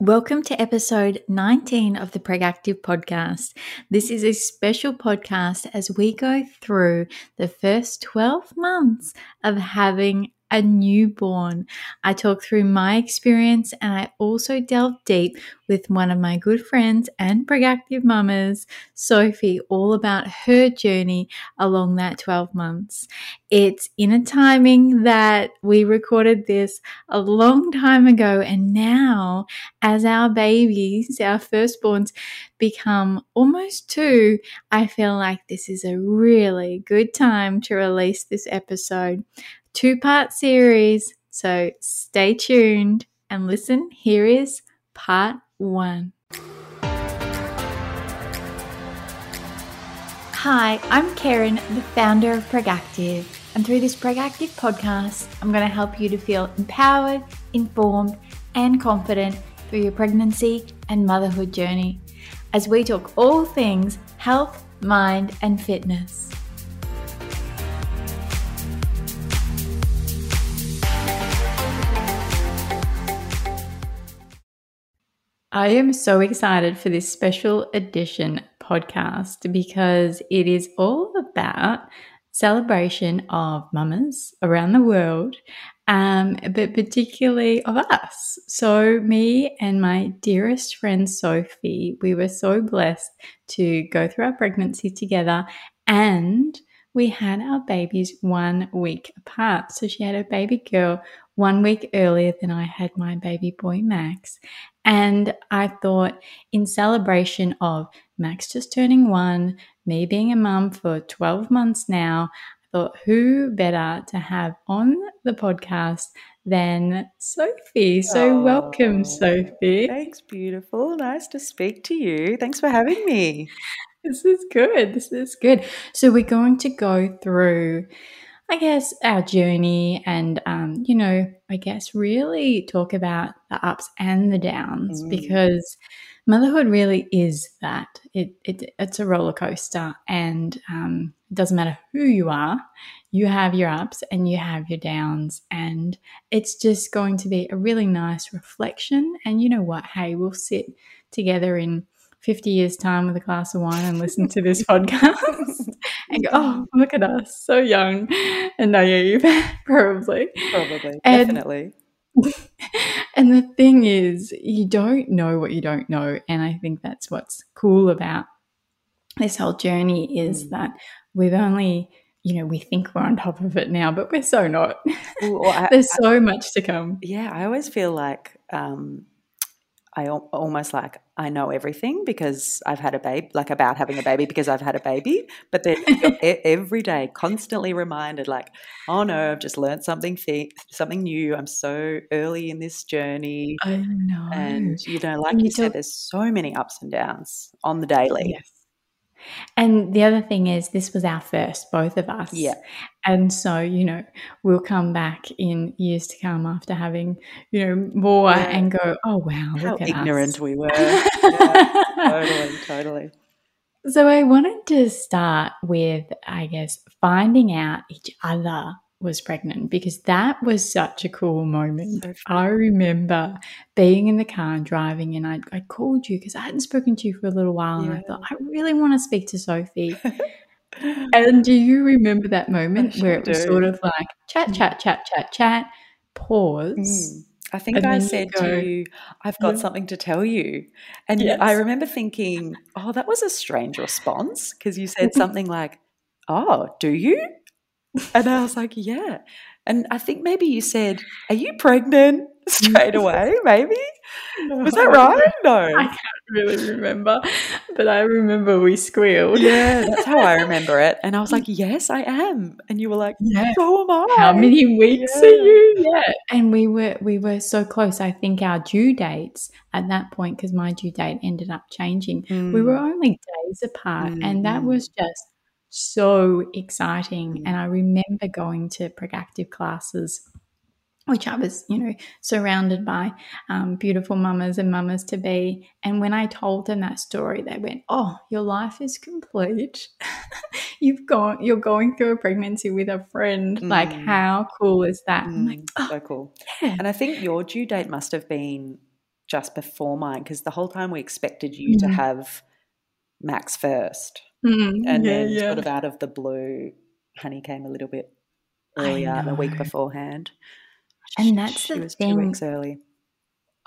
Welcome to episode 19 of the Pregactive podcast. This is a special podcast as we go through the first 12 months of having a newborn. I talk through my experience and I also delve deep with one of my good friends and Pregactive mamas, Sophie, all about her journey along that 12 months. It's in a timing that we recorded this a long time ago, and now as our babies, our firstborns, become almost two, I feel like this is a really good time to release this episode two part series. So stay tuned and listen. Here is part one. Hi, I'm Karen, the founder of Pregactive. And through this Pregactive podcast, I'm going to help you to feel empowered, informed, and confident through your pregnancy and motherhood journey as we talk all things health, mind, and fitness. I am so excited for this special edition podcast because it is all about celebration of mamas around the world, um, but particularly of us. So, me and my dearest friend Sophie, we were so blessed to go through our pregnancy together and we had our babies one week apart. So she had a baby girl one week earlier than I had my baby boy Max. And I thought, in celebration of Max just turning one, me being a mum for 12 months now, I thought, who better to have on the podcast than Sophie? So, oh, welcome, Sophie. Thanks, beautiful. Nice to speak to you. Thanks for having me. this is good. This is good. So, we're going to go through I guess, our journey and, um, you know, I guess really talk about the ups and the downs mm. because motherhood really is that. It, it It's a roller coaster and um, it doesn't matter who you are, you have your ups and you have your downs. And it's just going to be a really nice reflection. And you know what? Hey, we'll sit together in 50 years' time with a glass of wine and listen to this podcast and go, oh, look at us, so young and naive, probably. Probably, and, definitely. and the thing is, you don't know what you don't know. And I think that's what's cool about this whole journey is mm. that we've only you know, we think we're on top of it now, but we're so not. Well, I, There's so I, much to come. Yeah, I always feel like um, I almost like I know everything because I've had a baby, like about having a baby because I've had a baby. But then every day, constantly reminded, like, oh no, I've just learned something, th- something new. I'm so early in this journey. I know, and you know, like and you, you said, there's so many ups and downs on the daily. Yes. And the other thing is, this was our first, both of us. Yeah. And so, you know, we'll come back in years to come after having, you know, more yeah. and go, oh, wow, look at How ignorant us. we were. yeah, totally, totally. So I wanted to start with, I guess, finding out each other was pregnant because that was such a cool moment. So I remember being in the car and driving, and I, I called you because I hadn't spoken to you for a little while, yeah. and I thought, I really want to speak to Sophie. and do you remember that moment sure where it was do. sort of like chat, mm. chat, chat, chat, chat, pause? Mm. I think I said you to you, I've got yeah. something to tell you. And yes. I remember thinking, oh, that was a strange response because you said something like, oh, do you? And I was like, yeah. And I think maybe you said, are you pregnant? Straight away, maybe? No, Was that right? No. I can't really remember, but I remember we squealed. Yeah, that's how I remember it. And I was like, yes, I am. And you were like, yeah. so am I. How many weeks yeah. are you? Yeah. And we were we were so close. I think our due dates at that point, because my due date ended up changing, mm. we were mm. only days apart. Mm. And that mm. was just so exciting. Mm. And I remember going to Pregactive classes, which I was, you know, surrounded by um, beautiful mamas and mamas to be. And when I told them that story, they went, "Oh, your life is complete. You've gone. You're going through a pregnancy with a friend. Mm. Like, how cool is that?" Mm. Like, oh, so cool. Yeah. And I think your due date must have been just before mine because the whole time we expected you mm-hmm. to have Max 1st mm-hmm. and yeah, then yeah. sort of out of the blue, Honey came a little bit earlier, a week beforehand. And that's she the was thing. two weeks early.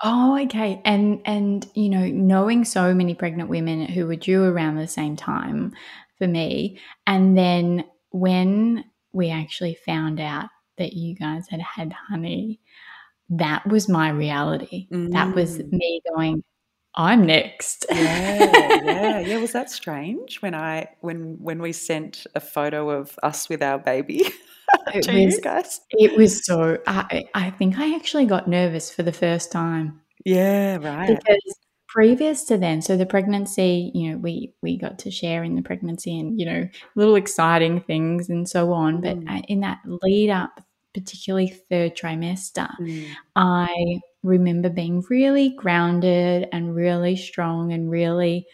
Oh, okay. And and you know, knowing so many pregnant women who were due around the same time for me, and then when we actually found out that you guys had had honey, that was my reality. Mm. That was mm. me going, I'm next. yeah, yeah, yeah. Was that strange when I when when we sent a photo of us with our baby? it was, guys? It was so. I I think I actually got nervous for the first time. Yeah, right. Because previous to then, so the pregnancy, you know, we we got to share in the pregnancy and you know little exciting things and so on. But mm. in that lead up, particularly third trimester, mm. I remember being really grounded and really strong and really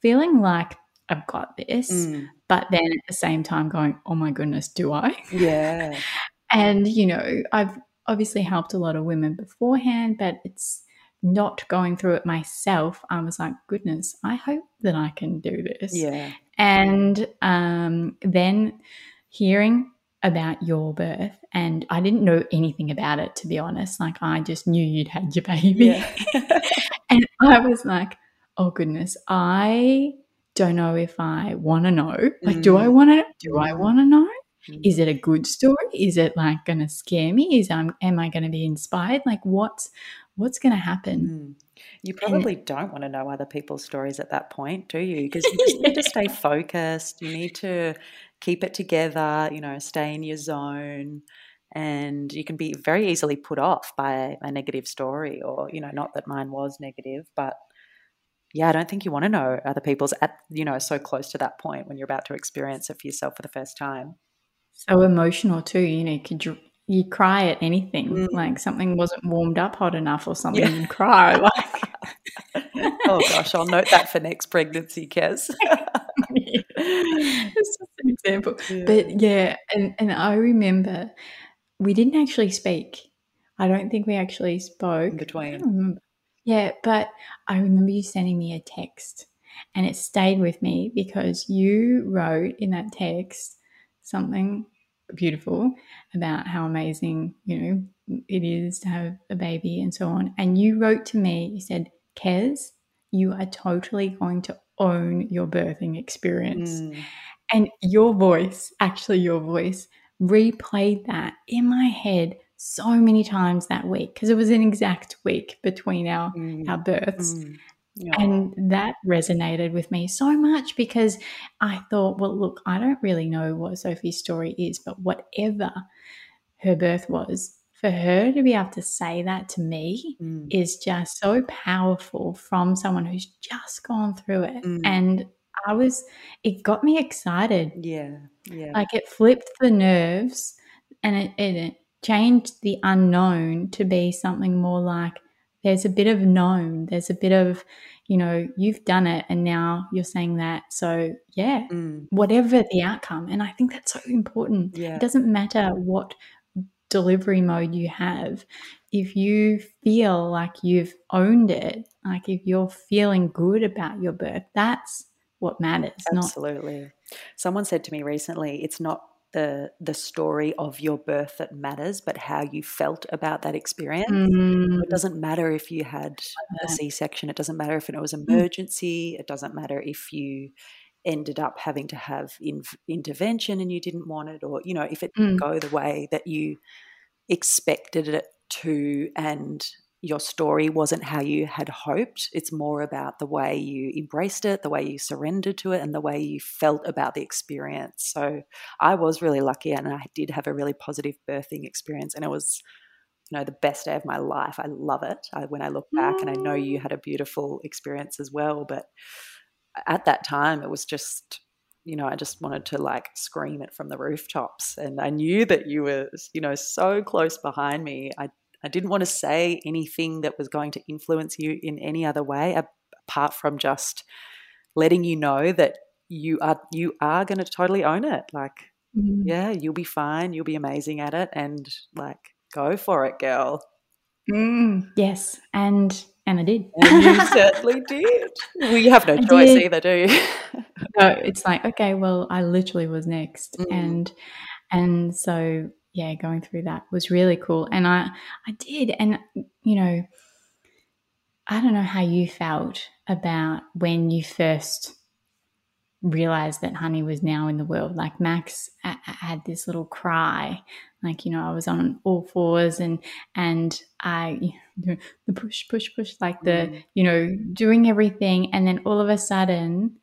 feeling like I've got this. Mm. But then at the same time going, oh my goodness, do I? Yeah. and, you know, I've obviously helped a lot of women beforehand, but it's not going through it myself. I was like, goodness, I hope that I can do this. Yeah. And um, then hearing about your birth and I didn't know anything about it to be honest like I just knew you'd had your baby yeah. and I was like oh goodness I don't know if I want to know like mm. do I mm. want to do I mm. want to know mm. is it a good story is it like going to scare me is um, am I going to be inspired like what's what's going to happen mm. You probably and, don't want to know other people's stories at that point, do you? Because you just need to stay focused. You need to keep it together, you know, stay in your zone. And you can be very easily put off by a negative story, or, you know, not that mine was negative, but yeah, I don't think you want to know other people's at, you know, so close to that point when you're about to experience it for yourself for the first time. So emotional too, you know, could you cry at anything, mm. like something wasn't warmed up hot enough or something, yeah. you cry. Like, oh gosh, I'll note that for next pregnancy, Kez. It's example. Yeah. But yeah, and, and I remember we didn't actually speak. I don't think we actually spoke. In between. Yeah, but I remember you sending me a text and it stayed with me because you wrote in that text something beautiful about how amazing, you know, it is to have a baby and so on. And you wrote to me, you said, Kez, you are totally going to own your birthing experience. Mm. And your voice, actually, your voice, replayed that in my head so many times that week because it was an exact week between our, mm. our births. Mm. Yeah. And that resonated with me so much because I thought, well, look, I don't really know what Sophie's story is, but whatever her birth was, for her to be able to say that to me mm. is just so powerful from someone who's just gone through it. Mm. And I was, it got me excited. Yeah. Yeah. Like it flipped the nerves and it, it changed the unknown to be something more like there's a bit of known, there's a bit of, you know, you've done it and now you're saying that. So, yeah, mm. whatever the outcome. And I think that's so important. Yeah. It doesn't matter what delivery mode you have, if you feel like you've owned it, like if you're feeling good about your birth, that's what matters. Absolutely. Not- Someone said to me recently, it's not the the story of your birth that matters, but how you felt about that experience. Mm. It doesn't matter if you had a C section. It doesn't matter if it was mm. emergency. It doesn't matter if you ended up having to have in, intervention and you didn't want it, or you know, if it didn't mm. go the way that you expected it to, and your story wasn't how you had hoped. It's more about the way you embraced it, the way you surrendered to it, and the way you felt about the experience. So I was really lucky and I did have a really positive birthing experience, and it was. You know, the best day of my life. I love it I, when I look back, and I know you had a mm. beautiful experience as well. But at that time, it was just you know, I just wanted to like scream it from the rooftops. And I knew that you were, you know, so close behind me. I, I didn't want to say anything that was going to influence you in any other way apart from just letting you know that you are you are going to totally own it. Like, mm. yeah, you'll be fine. You'll be amazing at it, and like, go for it, girl. Mm, yes, and And I did. And you certainly did. Well, you have no I choice did. either, do you? no, it's like, okay, well, I literally was next. Mm. And and so yeah, going through that was really cool. And I I did. And you know, I don't know how you felt about when you first realized that honey was now in the world like max had this little cry like you know i was on all fours and and i you know, the push push push like the mm. you know doing everything and then all of a sudden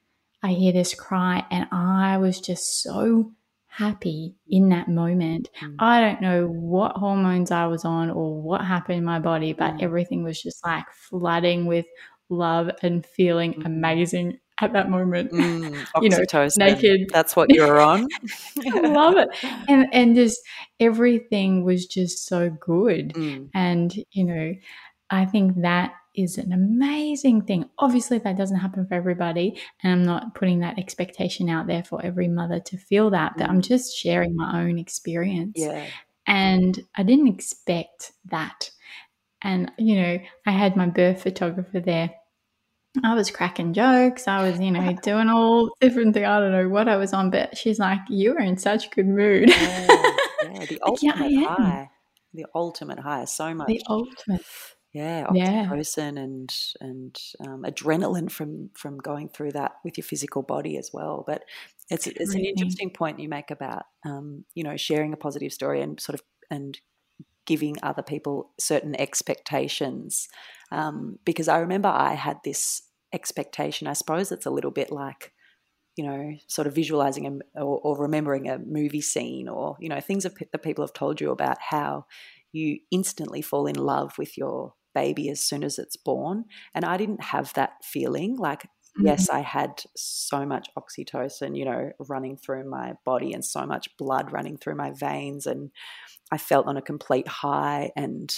i hear this cry and i was just so happy in that moment mm. i don't know what hormones i was on or what happened in my body but mm. everything was just like flooding with love and feeling mm. amazing at that moment. Mm, you know, naked. That's what you're on. I love it. And and just everything was just so good. Mm. And, you know, I think that is an amazing thing. Obviously, that doesn't happen for everybody. And I'm not putting that expectation out there for every mother to feel that, but I'm mm. just sharing my own experience. Yeah. And I didn't expect that. And, you know, I had my birth photographer there I was cracking jokes. I was, you know, doing all different things. I don't know what I was on, but she's like, "You were in such good mood." yeah, yeah, the ultimate yeah, high. The ultimate high. So much. The ultimate. Yeah, oxytocin yeah. and and um, adrenaline from from going through that with your physical body as well. But it's it's an interesting point you make about um, you know sharing a positive story and sort of and giving other people certain expectations. Um, because I remember I had this expectation. I suppose it's a little bit like, you know, sort of visualizing a, or, or, remembering a movie scene or, you know, things that people have told you about how you instantly fall in love with your baby as soon as it's born. And I didn't have that feeling. Like, mm-hmm. yes, I had so much oxytocin, you know, running through my body and so much blood running through my veins. And I felt on a complete high and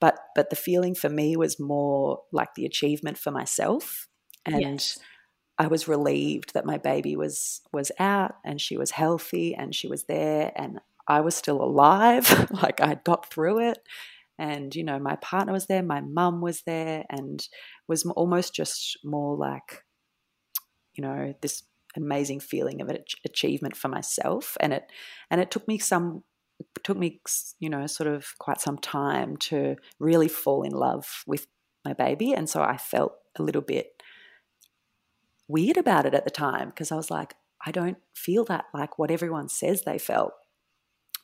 but but the feeling for me was more like the achievement for myself and yes. I was relieved that my baby was was out and she was healthy and she was there and I was still alive like I'd got through it and you know my partner was there my mum was there and was almost just more like you know this amazing feeling of achievement for myself and it and it took me some took me, you know, sort of quite some time to really fall in love with my baby. And so I felt a little bit weird about it at the time because I was like, I don't feel that like what everyone says they felt.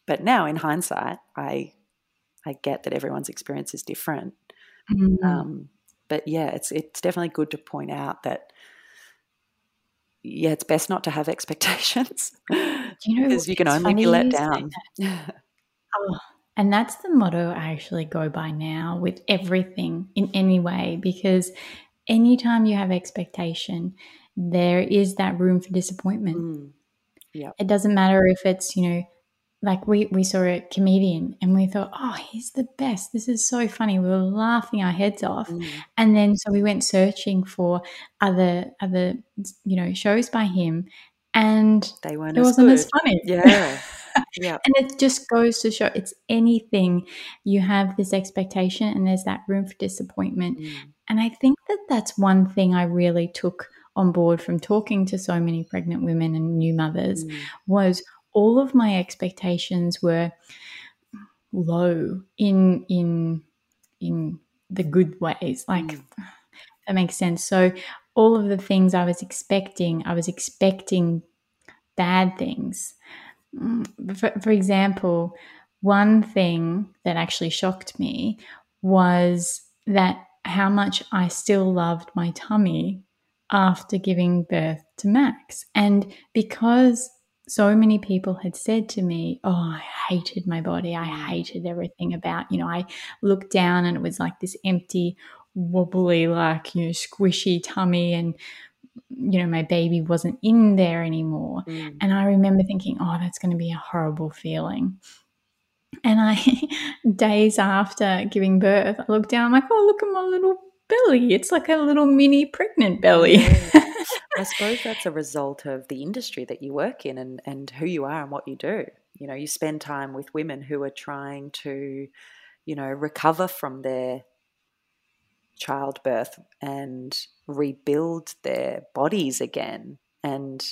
But now in hindsight, I I get that everyone's experience is different. Mm-hmm. Um, but yeah, it's it's definitely good to point out that yeah, it's best not to have expectations you know, because you can only be let down. oh, and that's the motto I actually go by now with everything in any way, because anytime you have expectation, there is that room for disappointment. Mm. Yeah. It doesn't matter if it's, you know, like we, we saw a comedian and we thought, oh, he's the best. This is so funny. We were laughing our heads off. Mm. And then so we went searching for other other you know shows by him and they weren't it wasn't as funny. Yeah. yeah. and it just goes to show it's anything you have this expectation and there's that room for disappointment. Mm. And I think that that's one thing I really took on board from talking to so many pregnant women and new mothers mm. was all of my expectations were low in in in the good ways. Like mm. that makes sense. So all of the things i was expecting i was expecting bad things. Mm, for, for example one thing that actually shocked me was that how much i still loved my tummy after giving birth to max. And because so many people had said to me, Oh, I hated my body. I hated everything about, you know, I looked down and it was like this empty, wobbly, like, you know, squishy tummy. And, you know, my baby wasn't in there anymore. Mm. And I remember thinking, Oh, that's going to be a horrible feeling. And I, days after giving birth, I looked down, I'm like, Oh, look at my little belly. It's like a little mini pregnant belly. I suppose that's a result of the industry that you work in and, and who you are and what you do. You know, you spend time with women who are trying to, you know, recover from their childbirth and rebuild their bodies again. And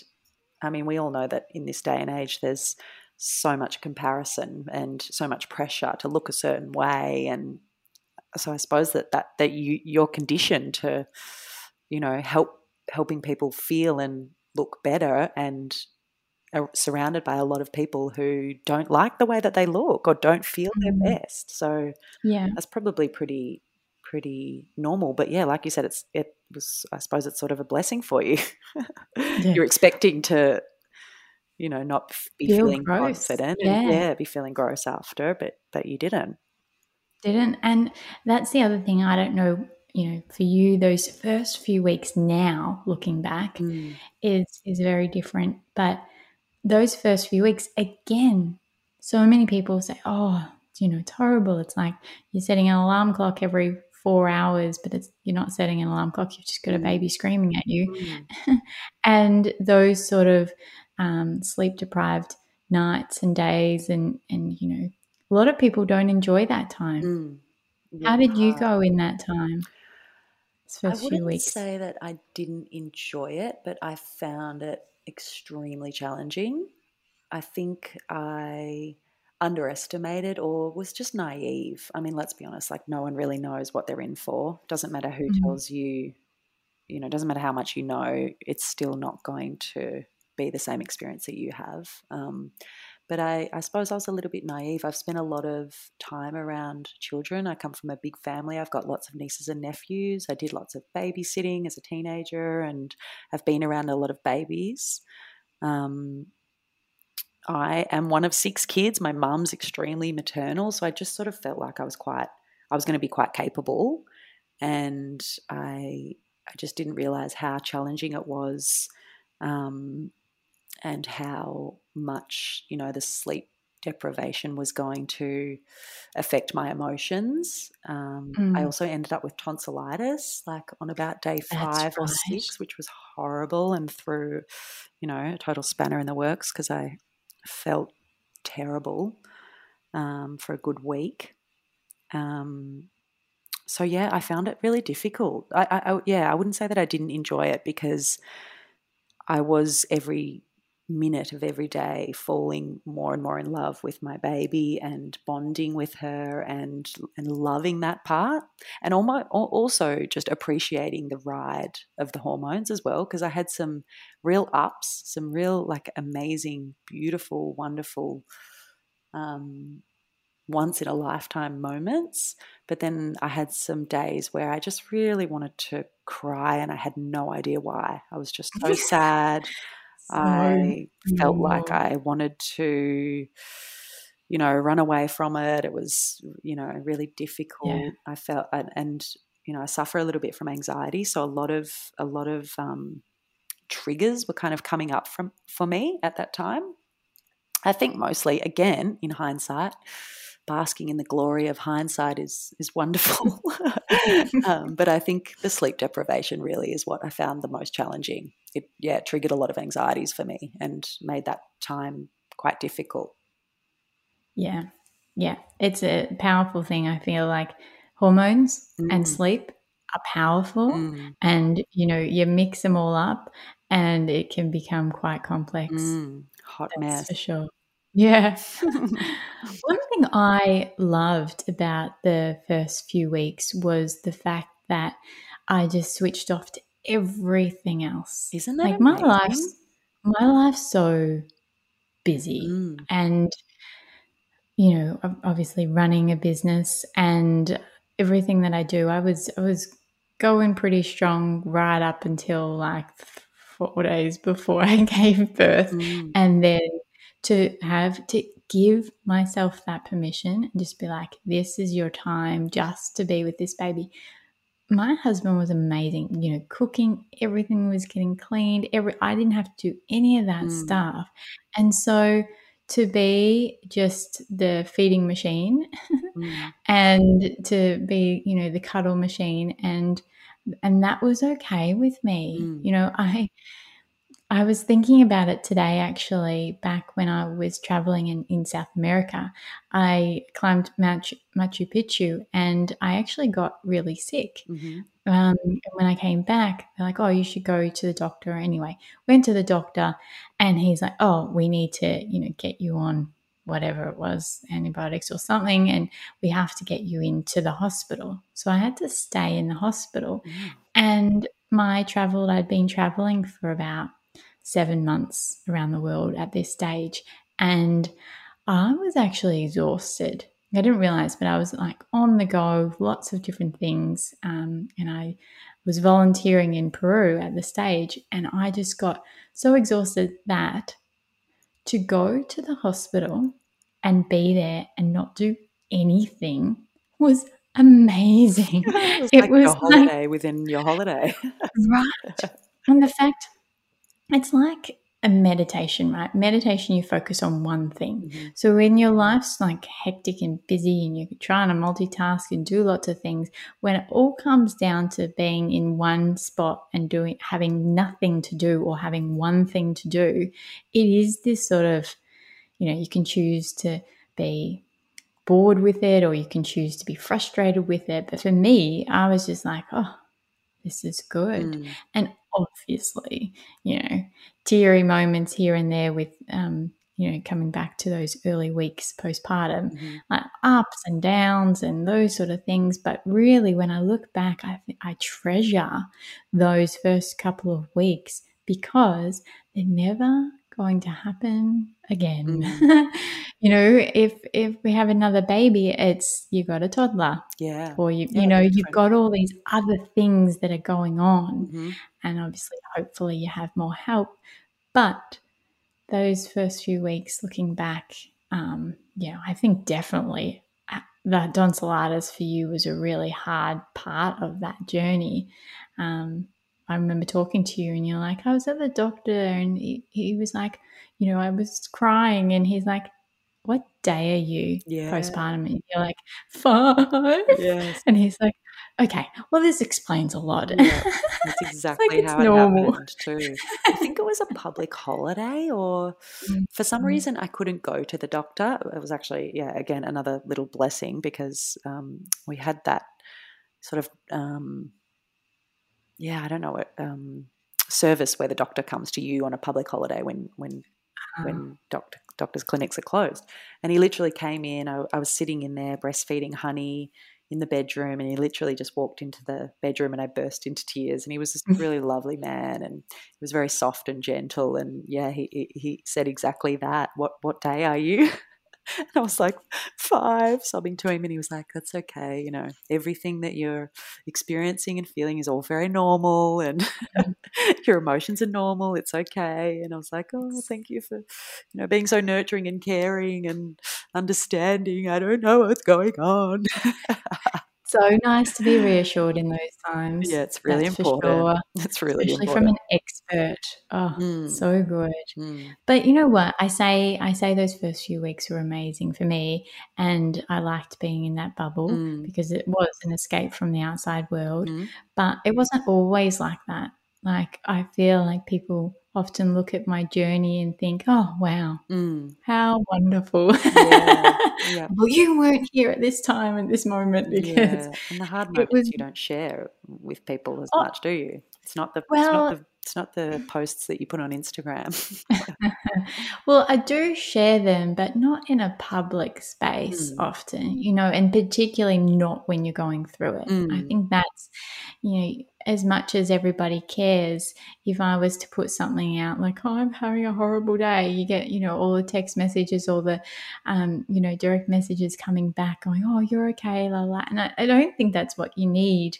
I mean, we all know that in this day and age, there's so much comparison and so much pressure to look a certain way. And so I suppose that, that, that you, you're conditioned to, you know, help helping people feel and look better and are surrounded by a lot of people who don't like the way that they look or don't feel mm. their best. So yeah, that's probably pretty pretty normal. But yeah, like you said, it's it was I suppose it's sort of a blessing for you. yeah. You're expecting to, you know, not be Feel feeling gross. confident yeah. and yeah, be feeling gross after, but but you didn't. Didn't, and that's the other thing. I don't know you know for you those first few weeks now looking back mm. is is very different but those first few weeks again so many people say oh you know it's horrible it's like you're setting an alarm clock every four hours but it's you're not setting an alarm clock you've just got a mm. baby screaming at you mm. and those sort of um, sleep deprived nights and days and and you know a lot of people don't enjoy that time mm. how did you go in that time first I wouldn't few weeks? say that I didn't enjoy it, but I found it extremely challenging. I think I underestimated or was just naive. I mean, let's be honest, like no one really knows what they're in for. Doesn't matter who mm-hmm. tells you, you know, doesn't matter how much you know, it's still not going to be the same experience that you have. Um, but I, I suppose I was a little bit naive. I've spent a lot of time around children. I come from a big family. I've got lots of nieces and nephews. I did lots of babysitting as a teenager and I've been around a lot of babies. Um, I am one of six kids. My mum's extremely maternal. So I just sort of felt like I was quite, I was going to be quite capable. And I, I just didn't realize how challenging it was um, and how much, you know, the sleep deprivation was going to affect my emotions. Um, mm. I also ended up with tonsillitis, like on about day five or six, which was horrible and threw, you know, a total spanner in the works because I felt terrible um, for a good week. Um, so yeah, I found it really difficult. I, I, I, yeah, I wouldn't say that I didn't enjoy it because I was every minute of every day falling more and more in love with my baby and bonding with her and and loving that part. And almost, also just appreciating the ride of the hormones as well because I had some real ups some real like amazing beautiful wonderful um, once in a lifetime moments. But then I had some days where I just really wanted to cry and I had no idea why. I was just so sad so, I felt like I wanted to, you know, run away from it. It was, you know, really difficult. Yeah. I felt, and, and, you know, I suffer a little bit from anxiety. So a lot of, a lot of, um, triggers were kind of coming up from for me at that time. I think mostly, again, in hindsight, basking in the glory of hindsight is is wonderful. um, but I think the sleep deprivation really is what I found the most challenging. It yeah triggered a lot of anxieties for me and made that time quite difficult. Yeah, yeah, it's a powerful thing. I feel like hormones mm. and sleep are powerful, mm. and you know you mix them all up, and it can become quite complex. Mm. Hot That's mess for sure. Yeah. One thing I loved about the first few weeks was the fact that I just switched off to everything else. Isn't that like amazing? my life's my life's so busy mm. and you know obviously running a business and everything that I do I was I was going pretty strong right up until like four days before I gave birth mm. and then to have to give myself that permission and just be like, this is your time just to be with this baby. My husband was amazing, you know, cooking, everything was getting cleaned. Every I didn't have to do any of that mm. stuff. And so to be just the feeding machine mm. and to be, you know, the cuddle machine and and that was okay with me. Mm. You know, I I was thinking about it today, actually, back when I was traveling in, in South America. I climbed Machu, Machu Picchu and I actually got really sick. Mm-hmm. Um, and when I came back, they're like, oh, you should go to the doctor. Anyway, went to the doctor and he's like, oh, we need to, you know, get you on whatever it was, antibiotics or something, and we have to get you into the hospital. So I had to stay in the hospital. Mm. And my travel, I'd been traveling for about seven months around the world at this stage. And I was actually exhausted. I didn't realize, but I was like on the go, lots of different things. Um, and I was volunteering in Peru at the stage. And I just got so exhausted that to go to the hospital and be there and not do anything was amazing. it was, it like was your holiday like, within your holiday. right. And the fact it's like a meditation, right? Meditation, you focus on one thing. Mm-hmm. So when your life's like hectic and busy and you're trying to multitask and do lots of things, when it all comes down to being in one spot and doing having nothing to do or having one thing to do, it is this sort of, you know, you can choose to be bored with it or you can choose to be frustrated with it. But for me, I was just like, oh, this is good. Mm. And obviously, you know, teary moments here and there with, um, you know, coming back to those early weeks postpartum, mm-hmm. like ups and downs and those sort of things. But really, when I look back, I, I treasure those first couple of weeks because they're never going to happen again. Mm. you know, if if we have another baby, it's you got a toddler. Yeah. Or you yeah, you know, you've got all these other things that are going on. Mm-hmm. And obviously hopefully you have more help. But those first few weeks looking back, um, yeah, I think definitely uh, that tonsillitis for you was a really hard part of that journey. Um, I remember talking to you and you're like, I was at the doctor and he, he was like, you know, I was crying and he's like, what day are you yeah. postpartum? And you're like, five. Yes. And he's like, okay, well, this explains a lot. Yeah, that's exactly like how it normal. happened too. I think it was a public holiday, or mm. for some mm. reason I couldn't go to the doctor. It was actually, yeah, again another little blessing because um, we had that sort of um, yeah, I don't know what um, service where the doctor comes to you on a public holiday when when uh-huh. when doctor doctors' clinics are closed. And he literally came in. I, I was sitting in there breastfeeding honey in the bedroom, and he literally just walked into the bedroom, and I burst into tears. And he was a really lovely man, and he was very soft and gentle. And yeah, he he said exactly that. What what day are you? And I was like, five, sobbing to him. And he was like, that's okay. You know, everything that you're experiencing and feeling is all very normal and mm. your emotions are normal. It's okay. And I was like, oh, thank you for, you know, being so nurturing and caring and understanding. I don't know what's going on. so nice to be reassured in those times. Yeah, it's really That's important. Sure. It's really especially important. from an expert. Oh, mm. so good. Mm. But you know what? I say I say those first few weeks were amazing for me, and I liked being in that bubble mm. because it was an escape from the outside world. Hmm. But it wasn't always like that. Like I feel like people often look at my journey and think, oh, wow, mm. how wonderful. Yeah, yeah. well, you weren't here at this time and this moment because. Yeah. And the hard moments was, you don't share with people as oh, much, do you? It's not the. Well, it's not the it's not the posts that you put on Instagram. well, I do share them, but not in a public space mm. often, you know, and particularly not when you're going through it. Mm. I think that's, you know, as much as everybody cares, if I was to put something out like, oh, I'm having a horrible day, you get, you know, all the text messages, all the, um, you know, direct messages coming back going, oh, you're okay, la la. And I, I don't think that's what you need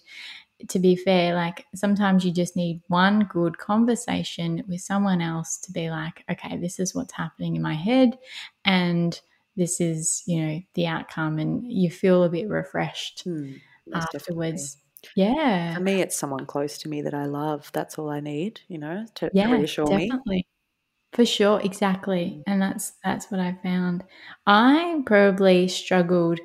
to be fair, like sometimes you just need one good conversation with someone else to be like, okay, this is what's happening in my head. And this is, you know, the outcome. And you feel a bit refreshed hmm, afterwards. Definitely. Yeah. For me, it's someone close to me that I love. That's all I need, you know, to, yeah, to reassure definitely. me. For sure, exactly. And that's that's what I found. I probably struggled.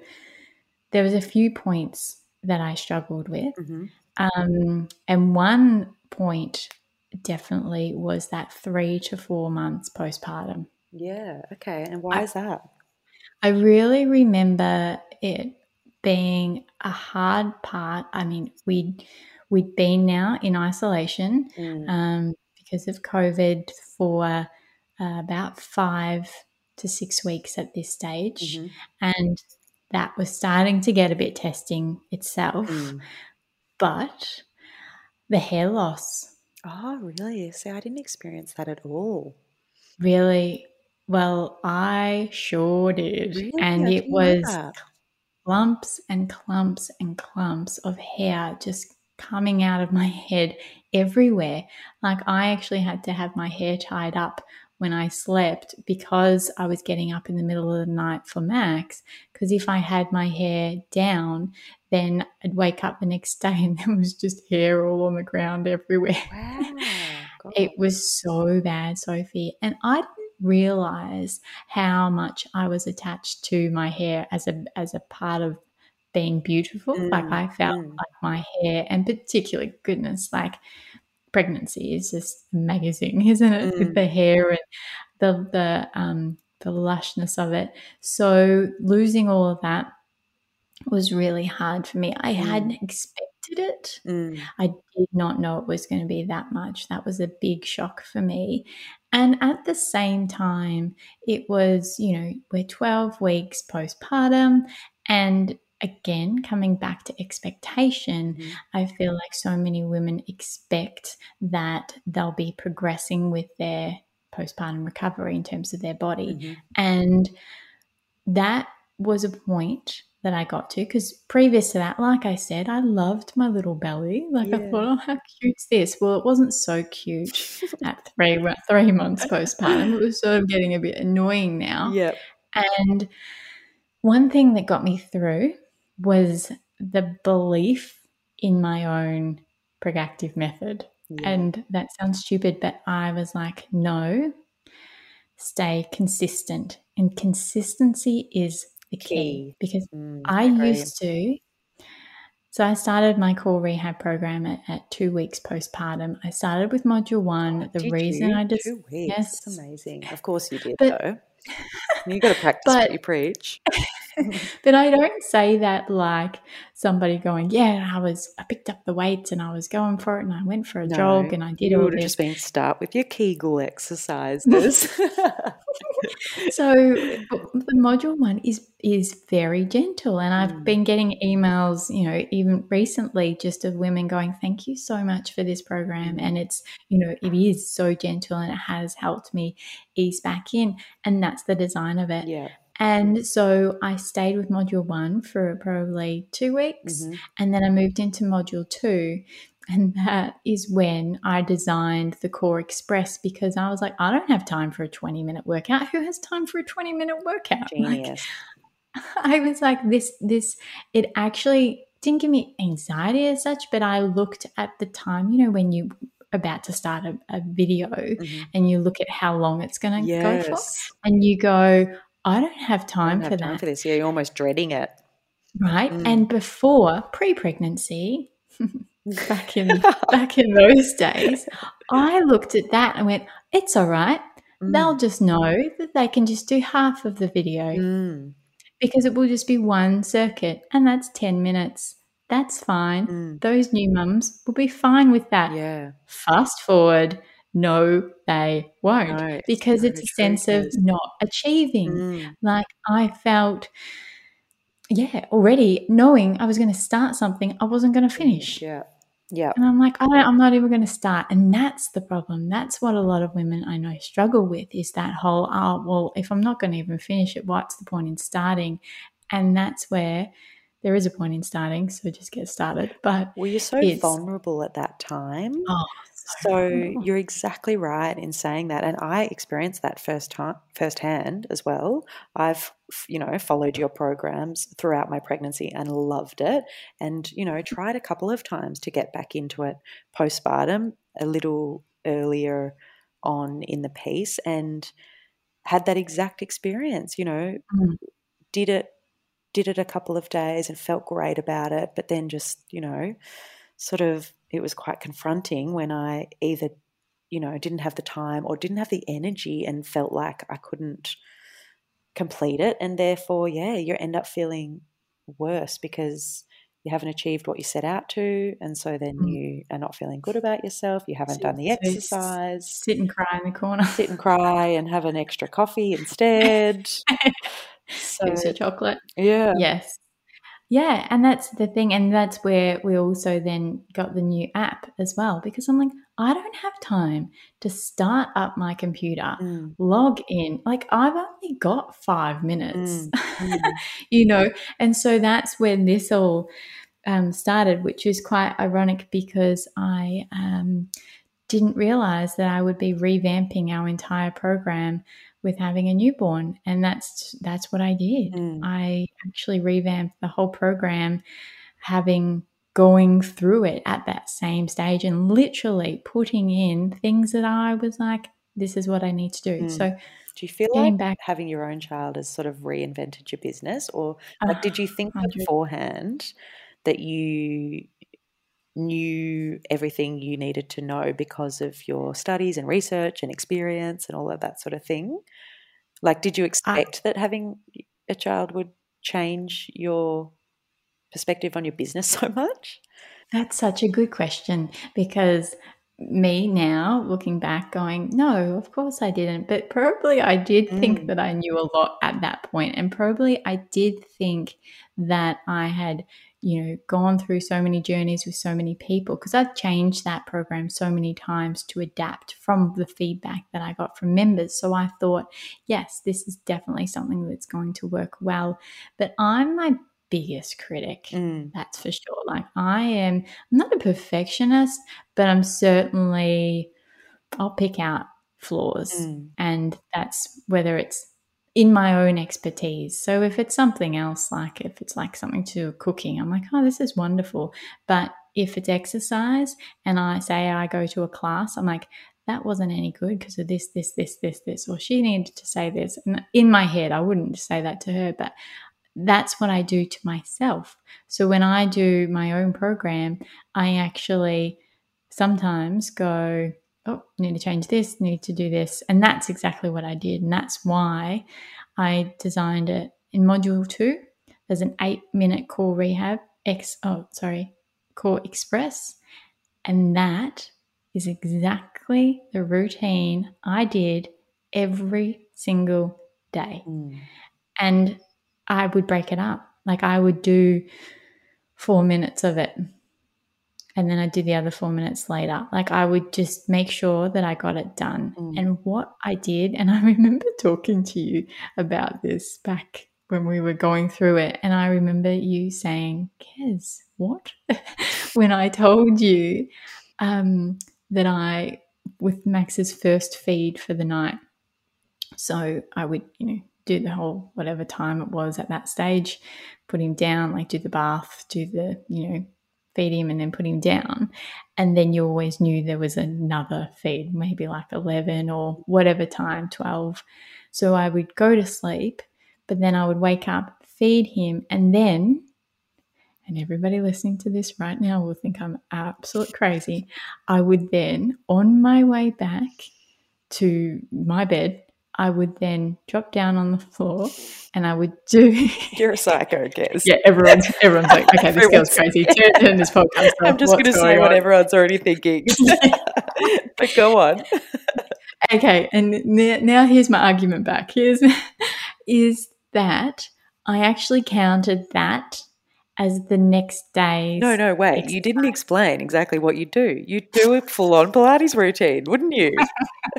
There was a few points that I struggled with. Mm-hmm. Um, and one point definitely was that three to four months postpartum. Yeah. Okay. And why I, is that? I really remember it being a hard part. I mean, we'd we'd been now in isolation mm. um, because of COVID for uh, about five to six weeks at this stage, mm-hmm. and that was starting to get a bit testing itself. Mm. But the hair loss. Oh, really? See, I didn't experience that at all. Really? Well, I sure did. Really? And I it was clumps and clumps and clumps of hair just coming out of my head everywhere. Like I actually had to have my hair tied up when I slept because I was getting up in the middle of the night for Max. Because if I had my hair down, then I'd wake up the next day and there was just hair all on the ground everywhere. Wow. it was so bad, Sophie. And I didn't realize how much I was attached to my hair as a as a part of being beautiful. Mm, like I felt mm. like my hair, and particularly goodness, like pregnancy is just amazing, isn't it? Mm. With the hair and the the um the lushness of it. So losing all of that was really hard for me. I mm. hadn't expected it. Mm. I did not know it was going to be that much. That was a big shock for me. And at the same time, it was, you know, we're 12 weeks postpartum and again, coming back to expectation, mm-hmm. I feel like so many women expect that they'll be progressing with their postpartum recovery in terms of their body. Mm-hmm. And that was a point that I got to because previous to that, like I said, I loved my little belly. Like yeah. I thought, oh, how cute's this? Well, it wasn't so cute at three three months postpartum. It was sort of getting a bit annoying now. Yeah. And one thing that got me through was the belief in my own Pregactive method. Yeah. And that sounds stupid, but I was like, no, stay consistent. And consistency is the key, key. because mm, I used to. So I started my core rehab program at, at, two weeks postpartum. I started with module one. Oh, the reason you? I just two weeks. Yes, That's amazing. Of course you did, but, though. You got to practice but, what you preach. but I don't say that like somebody going, yeah, I was, I picked up the weights and I was going for it and I went for a no, jog and I did you all would have just been start with your Kegel exercises. so the module one is is very gentle, and I've mm. been getting emails, you know, even recently, just of women going, "Thank you so much for this program," and it's, you know, it is so gentle and it has helped me ease back in, and that's the design of it. Yeah. And so I stayed with module one for probably two weeks. Mm-hmm. And then I moved into module two. And that is when I designed the Core Express because I was like, I don't have time for a 20 minute workout. Who has time for a 20 minute workout? Genius. Like, I was like, this, this, it actually didn't give me anxiety as such, but I looked at the time, you know, when you about to start a, a video mm-hmm. and you look at how long it's going to yes. go for and you go I don't have time don't for time that. For this, yeah, you're almost dreading it, right? Mm. And before pre-pregnancy, back in back in those days, I looked at that and went, "It's all right. Mm. They'll just know that they can just do half of the video mm. because it will just be one circuit, and that's ten minutes." That's fine. Mm. Those new mums will be fine with that. Yeah. Fast forward no, they won't. Because it's a sense of not achieving. Mm. Like I felt, yeah, already knowing I was going to start something, I wasn't going to finish. Yeah. Yeah. And I'm like, I don't, I'm not even going to start. And that's the problem. That's what a lot of women I know struggle with is that whole, oh, well, if I'm not going to even finish it, what's the point in starting? And that's where there is a point in starting. So just get started. But well, you're so vulnerable at that time. Oh, so you're exactly right in saying that, and I experienced that first time, firsthand as well. I've you know followed your programs throughout my pregnancy and loved it, and you know tried a couple of times to get back into it postpartum a little earlier on in the piece, and had that exact experience. You know, mm. did it did it a couple of days and felt great about it, but then just you know sort of it was quite confronting when I either you know, didn't have the time or didn't have the energy and felt like I couldn't complete it. And therefore, yeah, you end up feeling worse because you haven't achieved what you set out to. And so then mm. you are not feeling good about yourself. You haven't sit, done the exercise. Sit and cry in the corner. Sit and cry and have an extra coffee instead. so, Extra chocolate. Yeah. Yes. Yeah, and that's the thing, and that's where we also then got the new app as well because I'm like, I don't have time to start up my computer, mm. log in. Like, I've only got five minutes, mm. Mm. you know, and so that's when this all um, started, which is quite ironic because I um, didn't realize that I would be revamping our entire program with having a newborn and that's that's what I did. Mm. I actually revamped the whole program having going through it at that same stage and literally putting in things that I was like this is what I need to do. Mm. So do you feel like back, having your own child has sort of reinvented your business or like uh, did you think 100. beforehand that you knew everything you needed to know because of your studies and research and experience and all of that sort of thing? Like, did you expect that having a child would change your perspective on your business so much? That's such a good question because me now looking back going no of course i didn't but probably i did think mm. that i knew a lot at that point and probably i did think that i had you know, gone through so many journeys with so many people because I've changed that program so many times to adapt from the feedback that I got from members. So I thought, yes, this is definitely something that's going to work well. But I'm my biggest critic, mm. that's for sure. Like, I am I'm not a perfectionist, but I'm certainly, I'll pick out flaws. Mm. And that's whether it's in my own expertise. So if it's something else, like if it's like something to cooking, I'm like, oh, this is wonderful. But if it's exercise and I say I go to a class, I'm like, that wasn't any good because of this, this, this, this, this, or she needed to say this. And in my head, I wouldn't say that to her, but that's what I do to myself. So when I do my own program, I actually sometimes go, oh, need to change this, need to do this. And that's exactly what I did. And that's why I designed it in module two. There's an eight minute core rehab, X, oh, sorry, core express. And that is exactly the routine I did every single day. Mm. And I would break it up. Like I would do four minutes of it and then I'd do the other four minutes later. Like I would just make sure that I got it done. Mm. And what I did, and I remember talking to you about this back when we were going through it, and I remember you saying, Kez, what? when I told you um, that I, with Max's first feed for the night, so I would, you know, do the whole whatever time it was at that stage, put him down, like do the bath, do the, you know, feed him and then put him down. And then you always knew there was another feed, maybe like 11 or whatever time, 12. So I would go to sleep, but then I would wake up, feed him, and then, and everybody listening to this right now will think I'm absolute crazy. I would then, on my way back to my bed, I would then drop down on the floor and I would do. You're a psycho, Kez. yeah, everyone's everyone's like, okay, this girl's crazy. Turn, turn this podcast. Off. I'm just going to say on? what everyone's already thinking. but go on. okay, and now here's my argument back. Here's is that I actually counted that as the next day. No, no, wait. Exercise. You didn't explain exactly what you do. You do a full on Pilates routine, wouldn't you?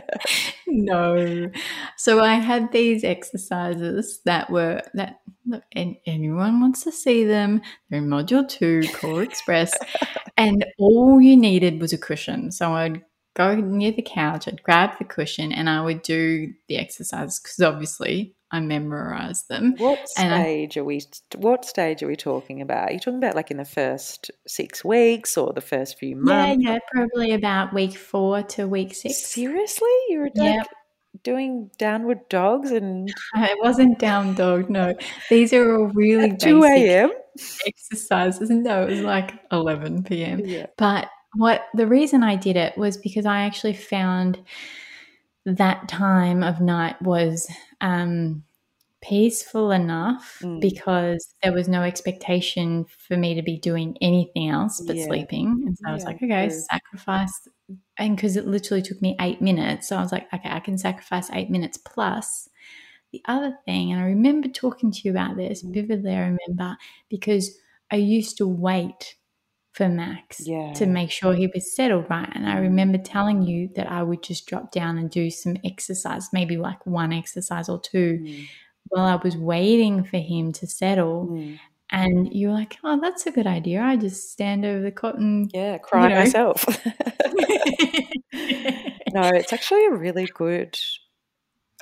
no. So I had these exercises that were that look, and anyone wants to see them. They're in module two, Core Express, and all you needed was a cushion. So I'd go near the couch, I'd grab the cushion, and I would do the exercises because obviously I memorise them. What stage I, are we? What stage are we talking about? Are you talking about like in the first six weeks or the first few months? Yeah, yeah, probably about week four to week six. Seriously, you were like doing downward dogs and it wasn't down dog. No, these are all really two a.m. exercises. No, it was like eleven p.m. Yeah. But what the reason I did it was because I actually found that time of night was um, peaceful enough mm. because there was no expectation for me to be doing anything else but yeah. sleeping. And so yeah, I was like, okay, true. sacrifice. And because it literally took me eight minutes. So I was like, okay, I can sacrifice eight minutes plus. The other thing, and I remember talking to you about this mm. vividly, I remember because I used to wait for Max yeah. to make sure he was settled right. And I remember telling you that I would just drop down and do some exercise, maybe like one exercise or two, mm. while I was waiting for him to settle. Mm. And you were like, oh, that's a good idea. I just stand over the cot and yeah, cry you know. myself. no, it's actually a really good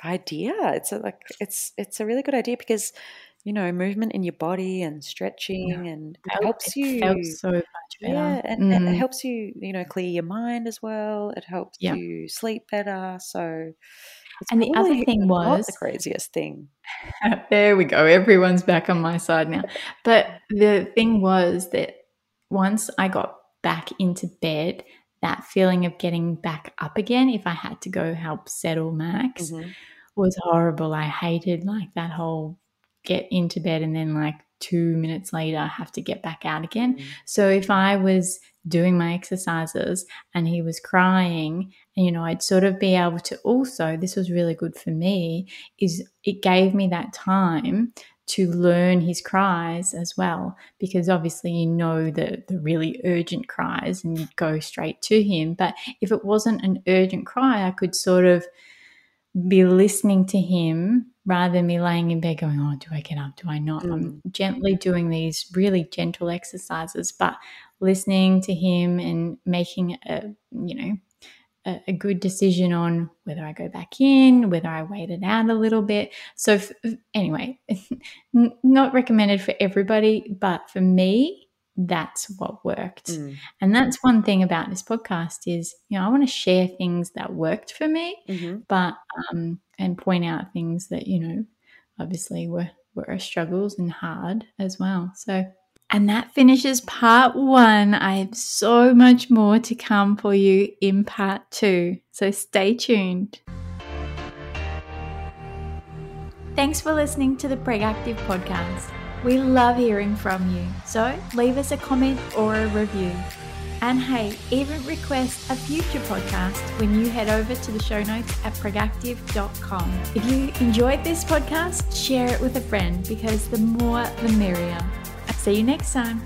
idea. It's a, like it's it's a really good idea because you know, movement in your body and stretching, yeah. and it helps you. Helps so much better. Yeah, and, mm. and, it helps you, you know, clear your mind as well. It helps yeah. you sleep better. So, and the other thing was the craziest thing. there we go. Everyone's back on my side now. But the thing was that once I got back into bed, that feeling of getting back up again, if I had to go help settle Max, mm-hmm. was horrible. I hated like that whole get into bed and then like two minutes later have to get back out again. Mm. So if I was doing my exercises and he was crying, and you know, I'd sort of be able to also, this was really good for me, is it gave me that time to learn his cries as well because obviously you know the the really urgent cries and you'd go straight to him but if it wasn't an urgent cry I could sort of be listening to him rather than me laying in bed going, Oh, do I get up? Do I not? Mm. I'm gently doing these really gentle exercises, but listening to him and making a, you know, a, a good decision on whether I go back in, whether I wait it out a little bit. So, f- anyway, not recommended for everybody, but for me, that's what worked. Mm. And that's one thing about this podcast is, you know, I want to share things that worked for me, mm-hmm. but um and point out things that, you know, obviously were were struggles and hard as well. So and that finishes part one. I have so much more to come for you in part two. So stay tuned. Thanks for listening to the Preg Active podcast. We love hearing from you, so leave us a comment or a review. And hey, even request a future podcast when you head over to the show notes at pregactive.com. If you enjoyed this podcast, share it with a friend because the more the merrier. See you next time.